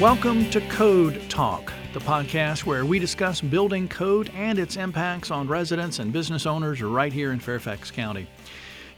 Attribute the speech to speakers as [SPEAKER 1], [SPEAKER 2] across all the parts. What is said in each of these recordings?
[SPEAKER 1] Welcome to Code Talk, the podcast where we discuss building code and its impacts on residents and business owners right here in Fairfax County.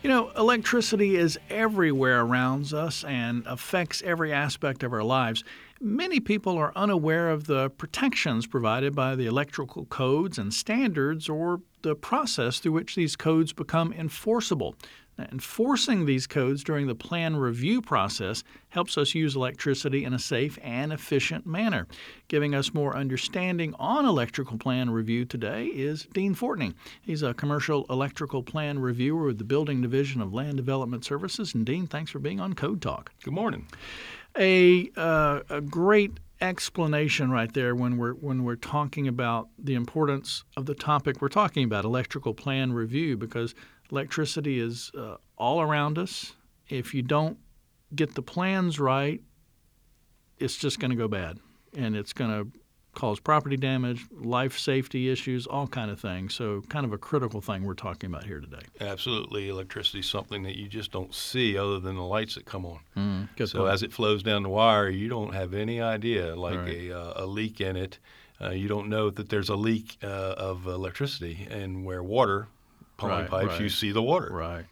[SPEAKER 1] You know, electricity is everywhere around us and affects every aspect of our lives. Many people are unaware of the protections provided by the electrical codes and standards or the process through which these codes become enforceable. Enforcing these codes during the plan review process helps us use electricity in a safe and efficient manner. Giving us more understanding on electrical plan review today is Dean Fortney. He's a commercial electrical plan reviewer with the Building Division of Land Development Services. And Dean, thanks for being on Code Talk.
[SPEAKER 2] Good morning.
[SPEAKER 1] A, uh, a great explanation right there when we're when we're talking about the importance of the topic we're talking about, electrical plan review, because Electricity is uh, all around us. If you don't get the plans right, it's just going to go bad, and it's going to cause property damage, life safety issues, all kind of things. So, kind of a critical thing we're talking about here today.
[SPEAKER 2] Absolutely, electricity is something that you just don't see other than the lights that come on.
[SPEAKER 1] Mm,
[SPEAKER 2] so, point. as it flows down the wire, you don't have any idea, like
[SPEAKER 1] right.
[SPEAKER 2] a, uh, a leak in it. Uh, you don't know that there's a leak uh, of electricity, and where water
[SPEAKER 1] right,
[SPEAKER 2] pipes,
[SPEAKER 1] right.
[SPEAKER 2] you see the water.
[SPEAKER 1] Right.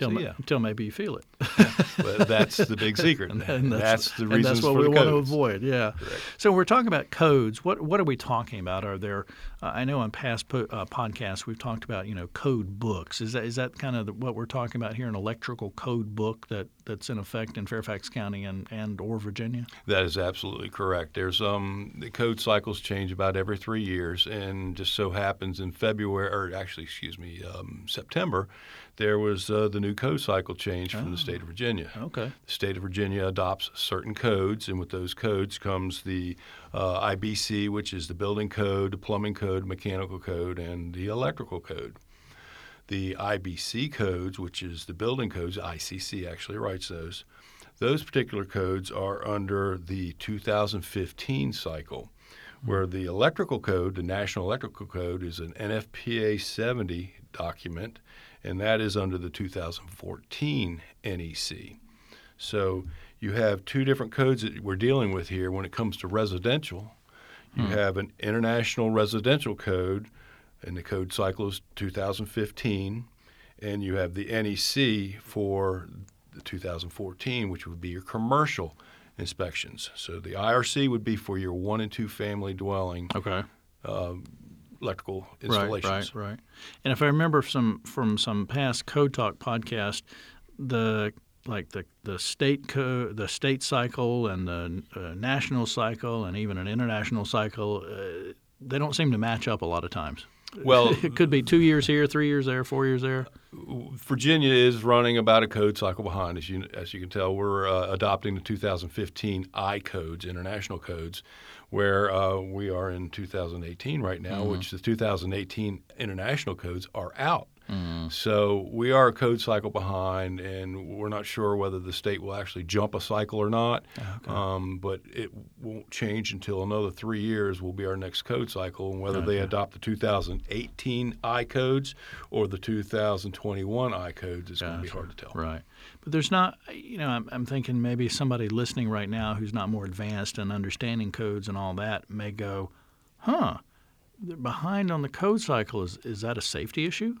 [SPEAKER 1] Until,
[SPEAKER 2] so, yeah.
[SPEAKER 1] until maybe you feel it.
[SPEAKER 2] but that's the big secret.
[SPEAKER 1] and,
[SPEAKER 2] and that's, that's, the
[SPEAKER 1] reason. that's what
[SPEAKER 2] we
[SPEAKER 1] want
[SPEAKER 2] codes.
[SPEAKER 1] to avoid. Yeah.
[SPEAKER 2] Correct.
[SPEAKER 1] So we're talking about codes. What what are we talking about? Are there? Uh, I know on past po- uh, podcasts we've talked about you know code books. Is that is that kind of the, what we're talking about here? An electrical code book that, that's in effect in Fairfax County and, and or Virginia.
[SPEAKER 2] That is absolutely correct. There's um the code cycles change about every three years, and just so happens in February or actually excuse me um, September there was uh, the new code cycle change from
[SPEAKER 1] oh.
[SPEAKER 2] the state of Virginia.
[SPEAKER 1] Okay.
[SPEAKER 2] The state of Virginia adopts certain codes, and with those codes comes the uh, IBC, which is the building code, the plumbing code, mechanical code, and the electrical code. The IBC codes, which is the building codes, ICC actually writes those. Those particular codes are under the 2015 cycle, where the electrical code, the National Electrical Code, is an NFPA 70 document and that is under the 2014 NEC. So you have two different codes that we're dealing with here when it comes to residential. You
[SPEAKER 1] hmm.
[SPEAKER 2] have an international residential code, and the code cycle is 2015, and you have the NEC for the 2014, which would be your commercial inspections. So the IRC would be for your one and two family dwelling.
[SPEAKER 1] Okay.
[SPEAKER 2] Uh, electrical installations.
[SPEAKER 1] Right, right, right. And if I remember some from some past Code Talk podcast, the like the the state co- the state cycle and the uh, national cycle and even an international cycle, uh, they don't seem to match up a lot of times.
[SPEAKER 2] Well,
[SPEAKER 1] it could be two years here, three years there, four years there.
[SPEAKER 2] Virginia is running about a code cycle behind, as you as you can tell. We're uh, adopting the 2015 I codes, international codes, where uh, we are in 2018 right now, mm-hmm. which the 2018 international codes are out.
[SPEAKER 1] Mm-hmm.
[SPEAKER 2] So we are a code cycle behind, and we're not sure whether the state will actually jump a cycle or not.
[SPEAKER 1] Okay.
[SPEAKER 2] Um, but it won't change until another three years will be our next code cycle, and whether they adopt the 2018 I codes or the 2021 I codes is
[SPEAKER 1] gotcha.
[SPEAKER 2] going to be hard to tell.
[SPEAKER 1] Right. But there's not, you know, I'm, I'm thinking maybe somebody listening right now who's not more advanced in understanding codes and all that may go, huh, they're behind on the code cycle. Is, is that a safety issue?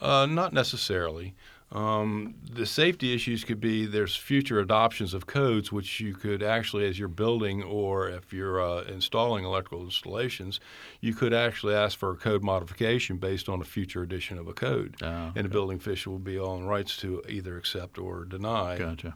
[SPEAKER 2] Uh, not necessarily. Um, the safety issues could be there's future adoptions of codes which you could actually, as you're building or if you're uh, installing electrical installations, you could actually ask for a code modification based on a future edition of a code.
[SPEAKER 1] Oh, okay.
[SPEAKER 2] And the building official will be on rights to either accept or deny.
[SPEAKER 1] Gotcha.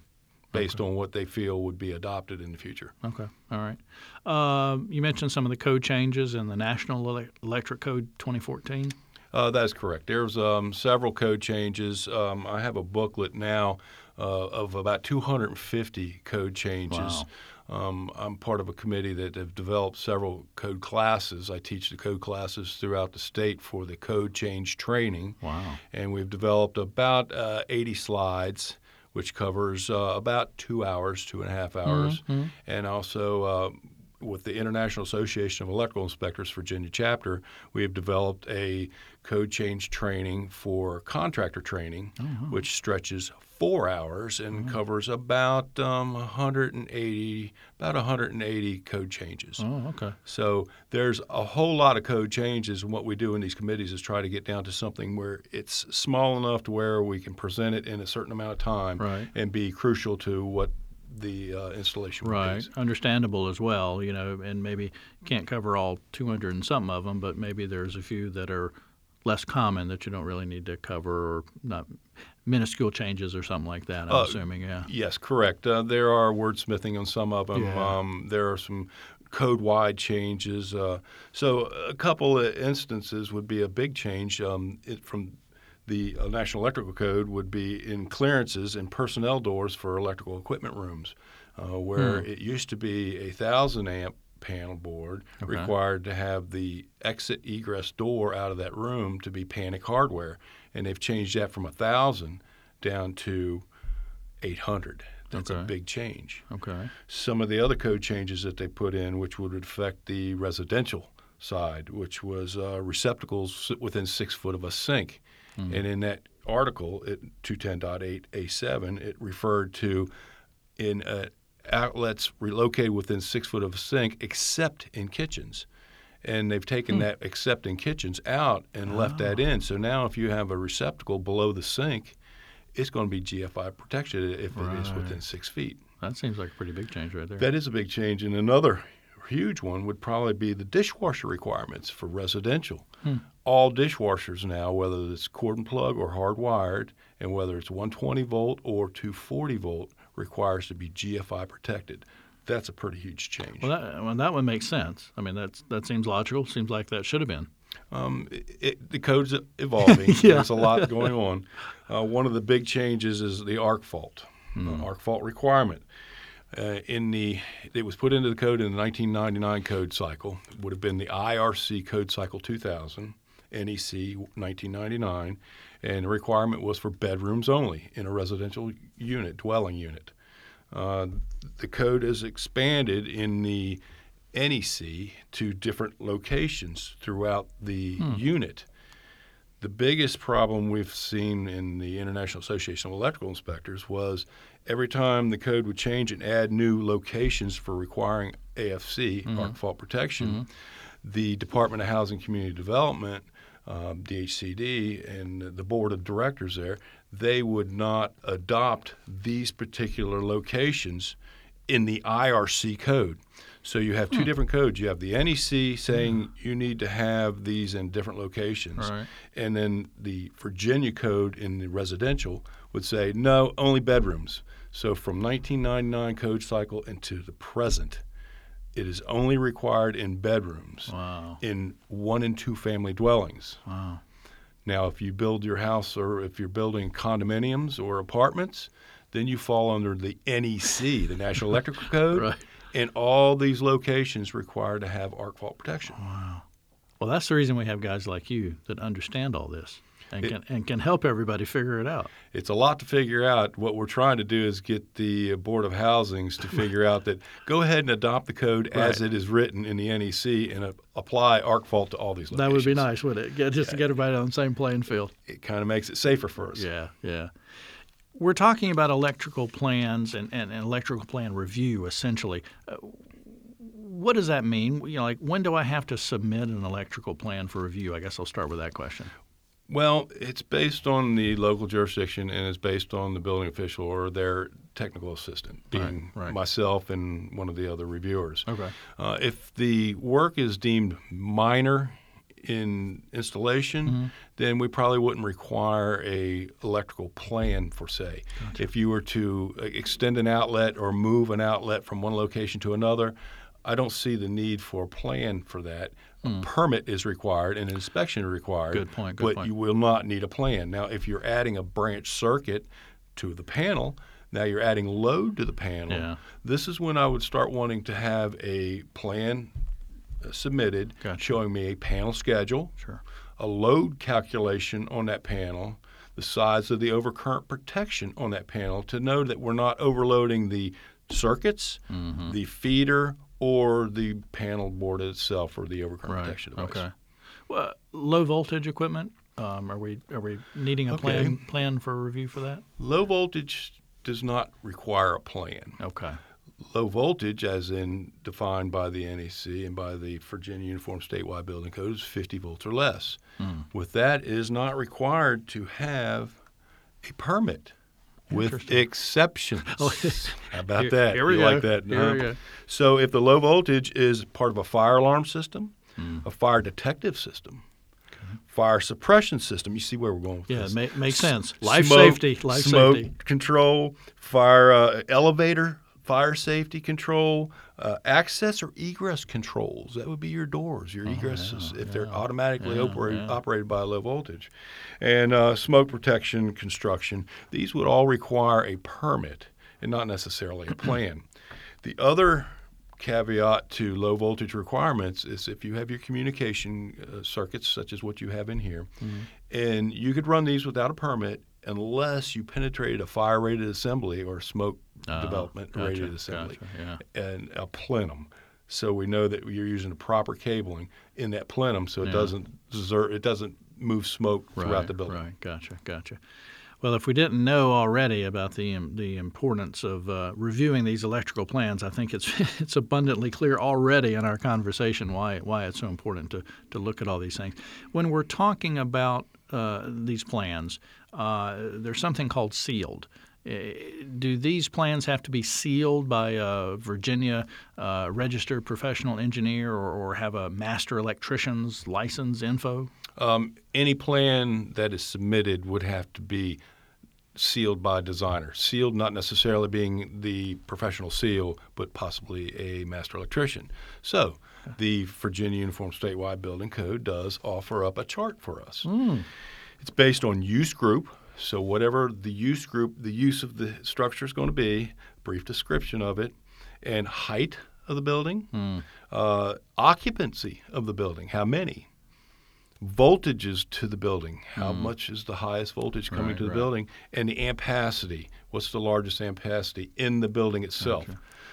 [SPEAKER 2] Based
[SPEAKER 1] okay.
[SPEAKER 2] on what they feel would be adopted in the future.
[SPEAKER 1] Okay, all right. Uh, you mentioned some of the code changes in the National Electric Code 2014.
[SPEAKER 2] Uh, that's correct. There's um, several code changes. Um, I have a booklet now uh, of about 250 code changes.
[SPEAKER 1] Wow.
[SPEAKER 2] Um, I'm part of a committee that have developed several code classes. I teach the code classes throughout the state for the code change training.
[SPEAKER 1] Wow.
[SPEAKER 2] And we've developed about uh, 80 slides, which covers uh, about two hours, two and a half hours.
[SPEAKER 1] Mm-hmm.
[SPEAKER 2] And also, uh, with the International Association of Electrical Inspectors Virginia chapter, we have developed a code change training for contractor training,
[SPEAKER 1] uh-huh.
[SPEAKER 2] which stretches four hours and covers about um, 180, about 180 code changes.
[SPEAKER 1] Oh, okay.
[SPEAKER 2] So there's a whole lot of code changes, and what we do in these committees is try to get down to something where it's small enough to where we can present it in a certain amount of time
[SPEAKER 1] Right.
[SPEAKER 2] and be crucial to what the uh, installation
[SPEAKER 1] Right.
[SPEAKER 2] be.
[SPEAKER 1] Understandable as well, you know, and maybe can't cover all 200 and something of them, but maybe there's a few that are less common that you don't really need to cover or not minuscule changes or something like that, I'm
[SPEAKER 2] Uh,
[SPEAKER 1] assuming, yeah.
[SPEAKER 2] Yes, correct. Uh, there are wordsmithing on some of them.
[SPEAKER 1] Yeah.
[SPEAKER 2] Um, there are some code-wide changes. Uh, so a couple of instances would be a big change um, it, from the uh, National Electrical Code would be in clearances and personnel doors for electrical equipment rooms, uh, where
[SPEAKER 1] Hmm.
[SPEAKER 2] it used to be a thousand amp panel board
[SPEAKER 1] Okay.
[SPEAKER 2] required to have the exit egress door out of that room to be panic hardware, and they've changed that from a thousand down to 800. That's a big change.
[SPEAKER 1] Okay.
[SPEAKER 2] Some of the other code changes that they put in, which would affect the residential side, which was uh, receptacles within six foot of a sink. And in that article, at 210.8A7, it referred to in uh, outlets relocated within six foot of a sink, except in kitchens. And they've taken hmm. that except in kitchens out and left that oh. in. So now, if you have a receptacle below the sink, it's going to be GFI protection if it is within six feet.
[SPEAKER 1] That seems like a pretty big change right there.
[SPEAKER 2] That is a big change. And another huge one would probably be the dishwasher requirements for residential. Hmm. All dishwashers now, whether it's cord and plug or hardwired, and whether it's 120 volt or 240 volt, requires to be GFI protected. That's a pretty huge change.
[SPEAKER 1] well, that, well, that one makes sense. I mean, that's that seems logical. Seems like that should have been.
[SPEAKER 2] Um, it, it, the code's evolving.
[SPEAKER 1] Yeah.
[SPEAKER 2] There's a lot going on. Uh, one of the big changes is the arc fault, uh, arc fault requirement. Uh, in the it was put into the code in the 1999 code cycle. It would have been the IRC code cycle 2000, NEC 1999, and the requirement was for bedrooms only in a residential unit, dwelling unit. Uh, the code is expanded in the NEC to different locations throughout the hmm. unit. The biggest problem we've seen in the International Association of Electrical Inspectors was every time the code would change and add new locations for requiring AFC, hmm. arc fault protection, hmm. the Department of Housing Community Development, um, DHCD, and the board of directors there, they would not adopt these particular locations in the IRC code. So you have two different codes. You have the NEC saying you need to have these in different locations,
[SPEAKER 1] Right.
[SPEAKER 2] and then the Virginia code in the residential would say no, only bedrooms. So from 1999 code cycle into the present, it is only required in bedrooms
[SPEAKER 1] Wow.
[SPEAKER 2] in one and two family dwellings.
[SPEAKER 1] Wow.
[SPEAKER 2] Now, if you build your house or if you're building condominiums or apartments, then you fall under the NEC, the National Electrical Code,
[SPEAKER 1] Right.
[SPEAKER 2] and all these locations require to have arc fault protection.
[SPEAKER 1] Well, that's the reason we have guys like you that understand all this and
[SPEAKER 2] It-
[SPEAKER 1] can and can help everybody figure it out.
[SPEAKER 2] It's a lot to figure out. What we're trying to do is get the Board of Housings to figure out that go ahead and adopt the code as it is written in the NEC and uh, apply arc fault to all these locations.
[SPEAKER 1] That would be nice, wouldn't it? Get, just to get everybody on the same playing field.
[SPEAKER 2] It kind of makes it safer for us.
[SPEAKER 1] Yeah, yeah. We're talking about electrical plans and, and, and electrical plan review, essentially. Uh, what does that mean? You know, like when do I have to submit an electrical plan for review? I guess I'll start with that question.
[SPEAKER 2] Well, it's based on the local jurisdiction and it's based on the building official or their technical assistant, being
[SPEAKER 1] right.
[SPEAKER 2] myself and one of the other reviewers.
[SPEAKER 1] Okay.
[SPEAKER 2] Uh, if the work is deemed minor in installation, then we probably wouldn't require a electrical plan for say. If you were to uh, extend an outlet or move an outlet from one location to another, I don't see the need for a plan for that. A permit is required and an inspection is required.
[SPEAKER 1] Good point, good
[SPEAKER 2] but
[SPEAKER 1] point.
[SPEAKER 2] you will not need a plan. Now, if you're adding a branch circuit to the panel, now you're adding load to the panel.
[SPEAKER 1] Yeah.
[SPEAKER 2] This is when I would start wanting to have a plan uh, submitted
[SPEAKER 1] Gotcha.
[SPEAKER 2] showing me a panel schedule,
[SPEAKER 1] Sure.
[SPEAKER 2] a load calculation on that panel, the size of the overcurrent protection on that panel to know that we're not overloading the circuits,
[SPEAKER 1] Mm-hmm.
[SPEAKER 2] the feeder, or the panel board itself or the overcurrent
[SPEAKER 1] Right.
[SPEAKER 2] protection device.
[SPEAKER 1] Okay. Well, low voltage equipment. Um, are we are we needing a
[SPEAKER 2] Okay.
[SPEAKER 1] plan plan for a review for that?
[SPEAKER 2] Low voltage does not require a plan.
[SPEAKER 1] Okay.
[SPEAKER 2] Low voltage, as in defined by the NEC and by the Virginia Uniform Statewide Building Code, is 50 volts or less.
[SPEAKER 1] Hmm.
[SPEAKER 2] With that, it is not required to have a permit, with
[SPEAKER 1] Interesting.
[SPEAKER 2] exceptions.
[SPEAKER 1] Oh,
[SPEAKER 2] How about
[SPEAKER 1] here-
[SPEAKER 2] that?
[SPEAKER 1] here we
[SPEAKER 2] you
[SPEAKER 1] go.
[SPEAKER 2] like that?
[SPEAKER 1] Here
[SPEAKER 2] huh?
[SPEAKER 1] we go.
[SPEAKER 2] So, if the low voltage is part of a fire alarm system,
[SPEAKER 1] Hmm.
[SPEAKER 2] a fire detective system, fire suppression system, you see where we're going with
[SPEAKER 1] Yeah,
[SPEAKER 2] this.
[SPEAKER 1] it ma- makes sense. Life
[SPEAKER 2] smoke-
[SPEAKER 1] safety, life
[SPEAKER 2] smoke
[SPEAKER 1] safety.
[SPEAKER 2] control, fire uh, elevator, fire safety control, uh, access or egress controls. That would be your doors, your egresses, if they're automatically
[SPEAKER 1] Oh, yeah, yeah.
[SPEAKER 2] operated by low voltage, and uh, smoke protection construction. These would all require a permit and not necessarily a plan. the other caveat to low voltage requirements is if you have your communication uh, circuits, such as what you have in here,
[SPEAKER 1] Mm-hmm.
[SPEAKER 2] and you could run these without a permit unless you penetrated a fire rated assembly or smoke
[SPEAKER 1] Oh,
[SPEAKER 2] development
[SPEAKER 1] gotcha,
[SPEAKER 2] rated assembly
[SPEAKER 1] gotcha,
[SPEAKER 2] and a plenum. So we know that you're using the proper cabling in that plenum, so it
[SPEAKER 1] Yeah.
[SPEAKER 2] doesn't desert, it doesn't move smoke throughout the building.
[SPEAKER 1] Right, gotcha, gotcha. Well, if we didn't know already about the the importance of uh, reviewing these electrical plans, I think it's it's abundantly clear already in our conversation why why it's so important to to look at all these things. When we're talking about uh, these plans, uh, there's something called sealed. Uh, Do these plans have to be sealed by a Virginia uh, registered professional engineer or, or have a master electrician's license info?
[SPEAKER 2] Um, any plan that is submitted would have to be sealed by a designer. Sealed not necessarily being the professional seal, but possibly a master electrician. So the Virginia Uniform Statewide Building Code does offer up a chart for us. It's based on use group. So whatever the use group, the use of the structure is going to be, brief description of it, and height of the building, uh, occupancy of the building, how many, voltages to the building, how much is the highest voltage coming
[SPEAKER 1] Right,
[SPEAKER 2] to the
[SPEAKER 1] right.
[SPEAKER 2] building, and the ampacity, what's the largest ampacity in the building itself.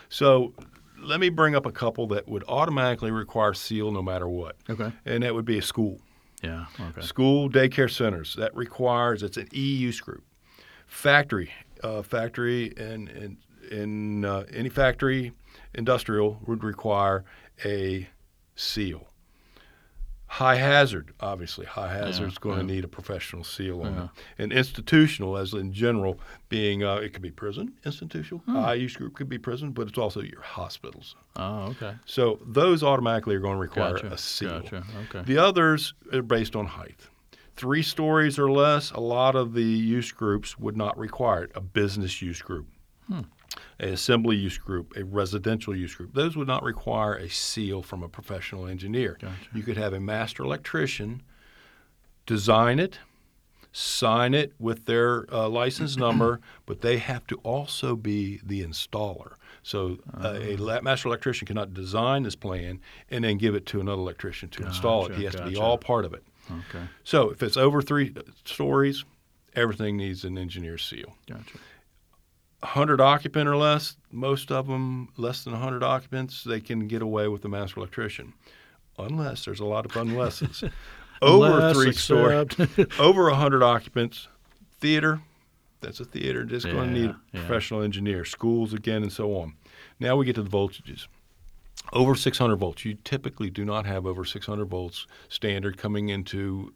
[SPEAKER 2] So let me bring up a couple that would automatically require seal no matter what,
[SPEAKER 1] Okay.
[SPEAKER 2] and that would be a school.
[SPEAKER 1] Yeah. Okay.
[SPEAKER 2] School daycare centers that requires it's an E use group. Factory, uh, factory, and in, in uh, any factory, industrial would require a seal. High hazard, obviously, high hazard is going to need a professional seal on it. And institutional, as in general, being uh, it could be prison, institutional. High use group could be prison, but it's also your hospitals.
[SPEAKER 1] Oh, okay.
[SPEAKER 2] So those automatically are going to require
[SPEAKER 1] Gotcha.
[SPEAKER 2] a seal.
[SPEAKER 1] Gotcha. Okay.
[SPEAKER 2] The others are based on height. Three stories or less, a lot of the use groups would not require it. A business use group,
[SPEAKER 1] Hmm.
[SPEAKER 2] A assembly use group, a residential use group. Those would not require a seal from a professional engineer.
[SPEAKER 1] Gotcha.
[SPEAKER 2] You could have a master electrician design it, sign it with their uh, license number, but they have to also be the installer. So uh, a
[SPEAKER 1] Ah.
[SPEAKER 2] master electrician cannot design this plan and then give it to another electrician to install it. He has to be all part of it.
[SPEAKER 1] Okay.
[SPEAKER 2] So if it's over three stories, everything needs an engineer seal.
[SPEAKER 1] Gotcha.
[SPEAKER 2] 100 occupant or less, most of them less than 100 occupants, they can get away with the master electrician, unless there's a lot of unlesses. over three story, over 100 occupants, theater, that's a theater, just going to need a
[SPEAKER 1] yeah.
[SPEAKER 2] professional engineer, schools again, and so on. Now we get to the voltages. Over 600 volts, you typically do not have over 600 volts standard coming into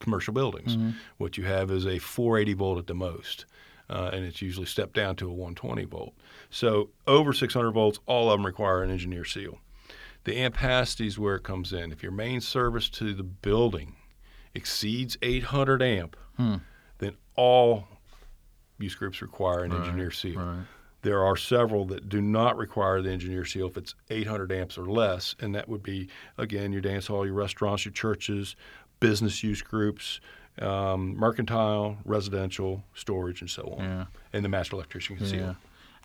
[SPEAKER 2] commercial buildings.
[SPEAKER 1] Mm-hmm.
[SPEAKER 2] What you have is a 480 volt at the most, uh, and it's usually stepped down to a 120 volt. So over 600 volts, all of them require an engineer seal. The ampacity is where it comes in. If your main service to the building exceeds 800 amp,
[SPEAKER 1] Hmm.
[SPEAKER 2] then all use groups require an engineer seal.
[SPEAKER 1] Right.
[SPEAKER 2] There are several that do not require the engineer seal if it's 800 amps or less, and that would be again your dance hall, your restaurants, your churches, business use groups, um, mercantile, residential, storage, and so on.
[SPEAKER 1] Yeah.
[SPEAKER 2] And the master electrician can.
[SPEAKER 1] Yeah.
[SPEAKER 2] it.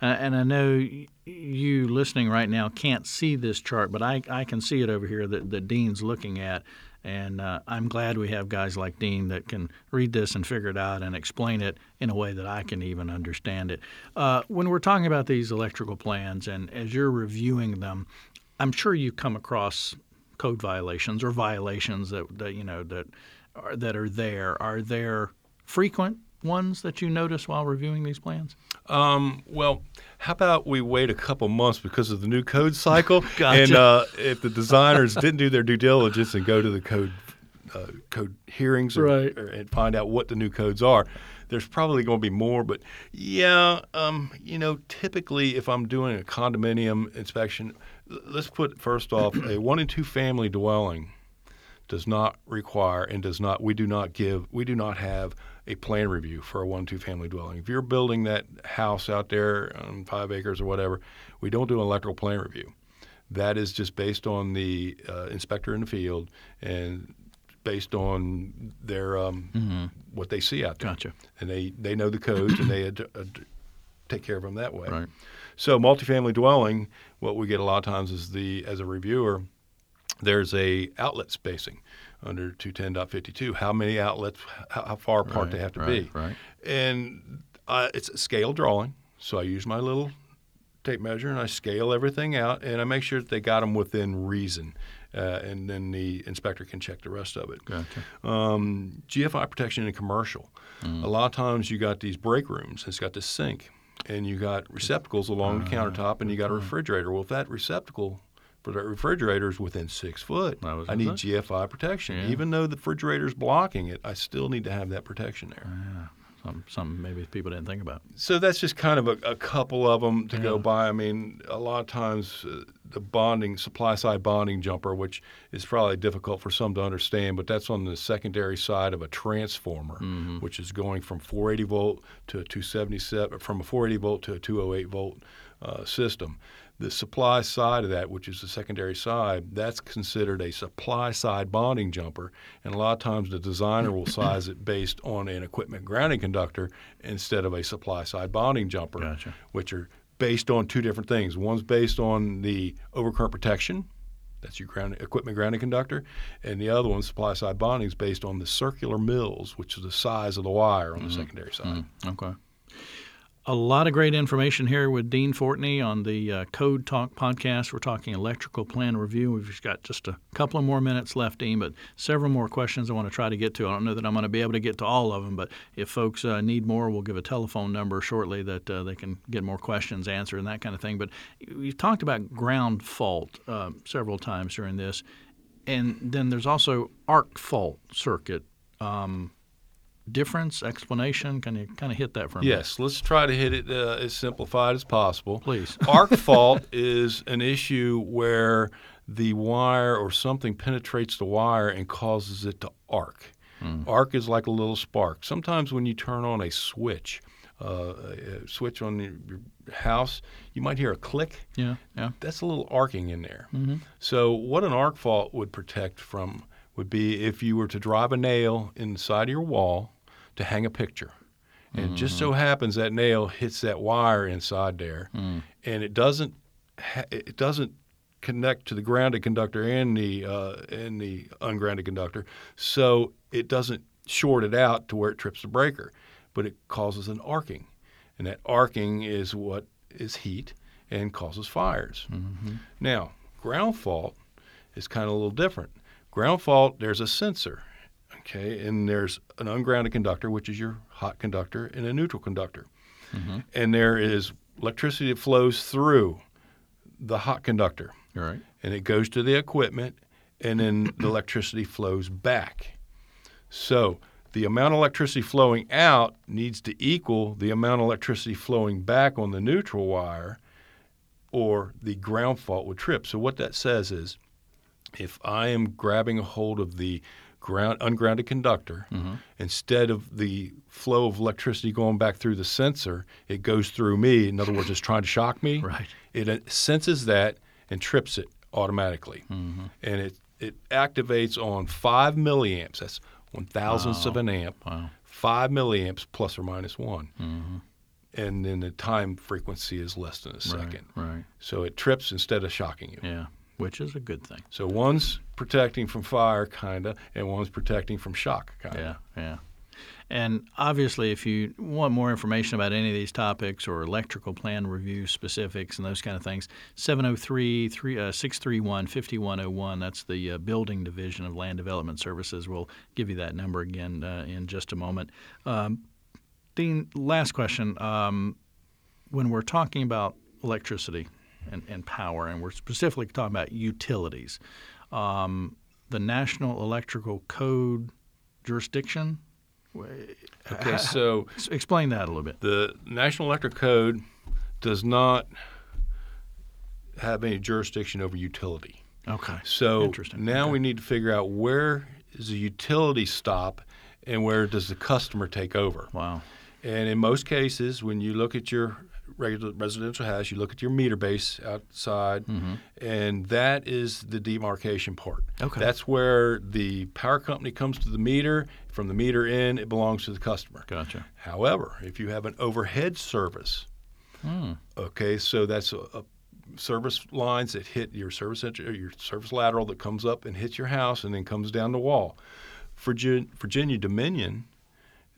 [SPEAKER 1] Uh, and I know you listening right now can't see this chart, but I, I can see it over here that, that Dean's looking at. And uh, I'm glad we have guys like Dean that can read this and figure it out and explain it in a way that I can even understand it. Uh, when we're talking about these electrical plans and as you're reviewing them, I'm sure you come across code violations or violations that, that you know that are, that are there, are there frequent ones that you notice while reviewing these plans?
[SPEAKER 2] Um, well, how about we wait a couple months because of the new code cycle?
[SPEAKER 1] Gotcha.
[SPEAKER 2] And uh, if the designers didn't do their due diligence and go to the code uh, code hearings or,
[SPEAKER 1] Right.
[SPEAKER 2] or- and find out what the new codes are, there's probably going to be more. But yeah, um, you know, typically if I'm doing a condominium inspection, let's put first off a one and two family dwelling does not require and does not we do not give we do not have a plan review for a one two family dwelling. If you're building that house out there on five acres or whatever, we don't do an electrical plan review. That is just based on the uh, inspector in the field and based on their um, what they see out there.
[SPEAKER 1] Gotcha.
[SPEAKER 2] And they, they know the codes and they ad- ad- take care of them that way.
[SPEAKER 1] Right.
[SPEAKER 2] So multifamily dwelling, what we get a lot of times is the as a reviewer, there's a outlet spacing under 210.52. How many outlets? How, how far apart
[SPEAKER 1] Right,
[SPEAKER 2] they have to
[SPEAKER 1] right,
[SPEAKER 2] be?
[SPEAKER 1] right.
[SPEAKER 2] And uh, it's a scale drawing, so I use my little tape measure and I scale everything out, and I make sure that they got them within reason. Uh, and then the inspector can check the rest of it.
[SPEAKER 1] Gotcha.
[SPEAKER 2] Um, GFI protection in commercial. A lot of times you got these break rooms. It's got this sink, and you got receptacles along the countertop, and you got a refrigerator. Well, if that receptacle for that refrigerator is within six foot,
[SPEAKER 1] I
[SPEAKER 2] need GFI protection.
[SPEAKER 1] Yeah.
[SPEAKER 2] Even though the refrigerator is blocking it, I still need to have that protection there.
[SPEAKER 1] Some, some maybe people didn't think about.
[SPEAKER 2] So that's just kind of a, a couple of them to go by. I mean, a lot of times uh, the bonding, supply side bonding jumper, which is probably difficult for some to understand, but that's on the secondary side of a transformer, which is going from 480 volt to a 277, from a 480 volt to a 208 volt uh, system. The supply side of that, which is the secondary side, that's considered a supply side bonding jumper. And a lot of times the designer will size it based on an equipment grounding conductor instead of a supply side bonding jumper,
[SPEAKER 1] Gotcha.
[SPEAKER 2] which are based on two different things. One's based on the overcurrent protection, that's your ground, equipment grounding conductor, and the other one, supply side bonding, is based on the circular mills, which is the size of the wire on the mm-hmm. secondary side. Mm-hmm.
[SPEAKER 1] Okay. A lot of great information here with Dean Fortney on the uh, Code Talk podcast. We're talking electrical plan review. We've got just a couple of more minutes left, Dean, but several more questions I want to try to get to. I don't know that I'm going to be able to get to all of them, but if folks uh, need more, we'll give a telephone number shortly that uh, they can get more questions answered and that kind of thing. But we've talked about ground fault uh, several times during this, and then there's also arc fault circuit. Um, difference, explanation? Can you kind of hit that for me?
[SPEAKER 2] Yes, let's try to hit it uh, as simplified as possible.
[SPEAKER 1] Please.
[SPEAKER 2] Arc fault is an issue where the wire or something penetrates the wire and causes it to arc. Arc is like a little spark. Sometimes when you turn on a switch, uh, a switch on your, your house, you might hear a click.
[SPEAKER 1] Yeah, yeah.
[SPEAKER 2] That's a little arcing in there. So, what an arc fault would protect from would be if you were to drive a nail inside of your wall to hang a picture. And it just so mm-hmm. happens that nail hits that wire inside there, mm. and it doesn't ha- it doesn't connect to the grounded conductor and the uh, and the ungrounded conductor, so it doesn't short it out to where it trips the breaker, but it causes an arcing, and that arcing is what is heat and causes fires. Mm-hmm. Now, ground fault is kind of a little different. Ground fault, there's a sensor, okay, and there's an ungrounded conductor, which is your hot conductor, and a neutral conductor. Mm-hmm. And there is electricity that flows through the hot conductor,
[SPEAKER 1] You're
[SPEAKER 2] and it goes to the equipment, and then the electricity flows back. So the amount of electricity flowing out needs to equal the amount of electricity flowing back on the neutral wire, or the ground fault would trip. So what that says is, if I am grabbing a hold of the ground ungrounded conductor, instead of the flow of electricity going back through the sensor, it goes through me. In other words, it's trying to shock me.
[SPEAKER 1] Right.
[SPEAKER 2] It uh, senses that and trips it automatically,
[SPEAKER 1] Mm-hmm.
[SPEAKER 2] and it it activates on five milliamps. That's one thousandths of an amp.
[SPEAKER 1] Wow.
[SPEAKER 2] Five milliamps plus or minus one,
[SPEAKER 1] Mm-hmm.
[SPEAKER 2] and then the time frequency is less than a second.
[SPEAKER 1] Right. Right.
[SPEAKER 2] So it trips instead of shocking you.
[SPEAKER 1] Yeah. Which is a good thing.
[SPEAKER 2] So one's protecting from fire, kinda, and one's protecting from shock, kinda.
[SPEAKER 1] Yeah. Yeah. And obviously, if you want more information about any of these topics or electrical plan review specifics and those kind of things, 703 631 5101. That's the uh, Building Division of Land Development Services. We'll give you that number again uh, in just a moment. Um, Dean, last question. Um, when we're talking about electricity and, and, power, and we're specifically talking about utilities, um, the National Electrical Code jurisdiction
[SPEAKER 2] Okay, so
[SPEAKER 1] explain that a little bit.
[SPEAKER 2] The National Electric Code does not have any jurisdiction over utility.
[SPEAKER 1] Okay.
[SPEAKER 2] So now
[SPEAKER 1] okay.
[SPEAKER 2] we need to figure out where does the utility stop and where does the customer take over.
[SPEAKER 1] Wow.
[SPEAKER 2] And in most cases, when you look at your regular residential house, you look at your meter base outside, mm-hmm. and that is the demarcation part.
[SPEAKER 1] Okay.
[SPEAKER 2] That's where the power company comes to the meter. From the meter in, it belongs to the customer.
[SPEAKER 1] Gotcha.
[SPEAKER 2] However, if you have an overhead service, mm. okay, so that's a, a service lines that hit your service entry your service lateral that comes up and hits your house and then comes down the wall. Virginia, Virginia Dominion,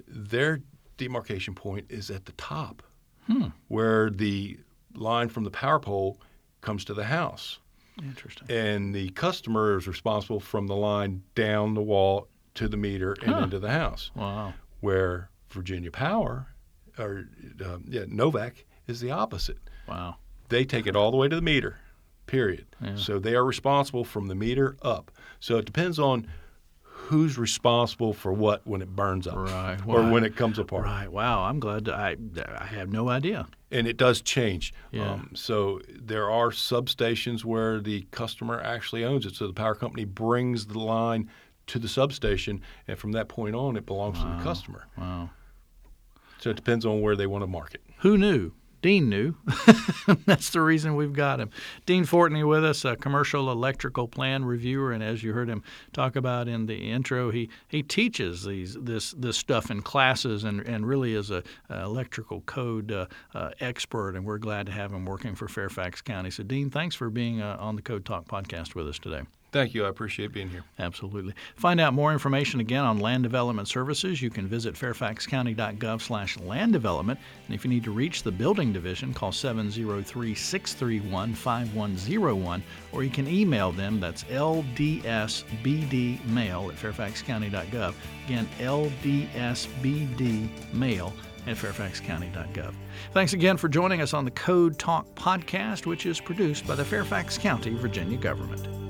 [SPEAKER 2] their demarcation point is at the top hmm. where the line from the power pole comes to the house.
[SPEAKER 1] Interesting.
[SPEAKER 2] And the customer is responsible from the line down the wall to the meter and huh. into the house.
[SPEAKER 1] Wow.
[SPEAKER 2] Where Virginia Power, or uh, yeah, NOVEC is the opposite.
[SPEAKER 1] Wow.
[SPEAKER 2] They take it all the way to the meter. Period. Yeah. So they are responsible from the meter up. So it depends on who's responsible for what when it burns up
[SPEAKER 1] right.
[SPEAKER 2] or when it comes apart.
[SPEAKER 1] Right. Wow. I'm glad to, I I have no idea.
[SPEAKER 2] And it does change.
[SPEAKER 1] Yeah. Um,
[SPEAKER 2] so there are substations where the customer actually owns it. So the power company brings the line to the substation, and from that point on, it belongs wow. to the customer.
[SPEAKER 1] Wow.
[SPEAKER 2] So it depends on where they want to market.
[SPEAKER 1] Who knew? Dean knew. That's the reason we've got him. Dean Fortney with us, a commercial electrical plan reviewer, and as you heard him talk about in the intro, he, he teaches these this this stuff in classes and, and really is a, a electrical code uh, uh, expert, and we're glad to have him working for Fairfax County. So, Dean, thanks for being uh, on the Code Talk podcast with us today.
[SPEAKER 2] Thank you. I appreciate being here.
[SPEAKER 1] Absolutely. Find out more information again on land development services. You can visit fairfaxcounty.gov slash land development. And if you need to reach the building division, call 703-631-5101 or you can email them. That's ldsbdmail at fairfaxcounty.gov. Again, ldsbdmail at fairfaxcounty.gov. Thanks again for joining us on the Code Talk podcast, which is produced by the Fairfax County, Virginia government.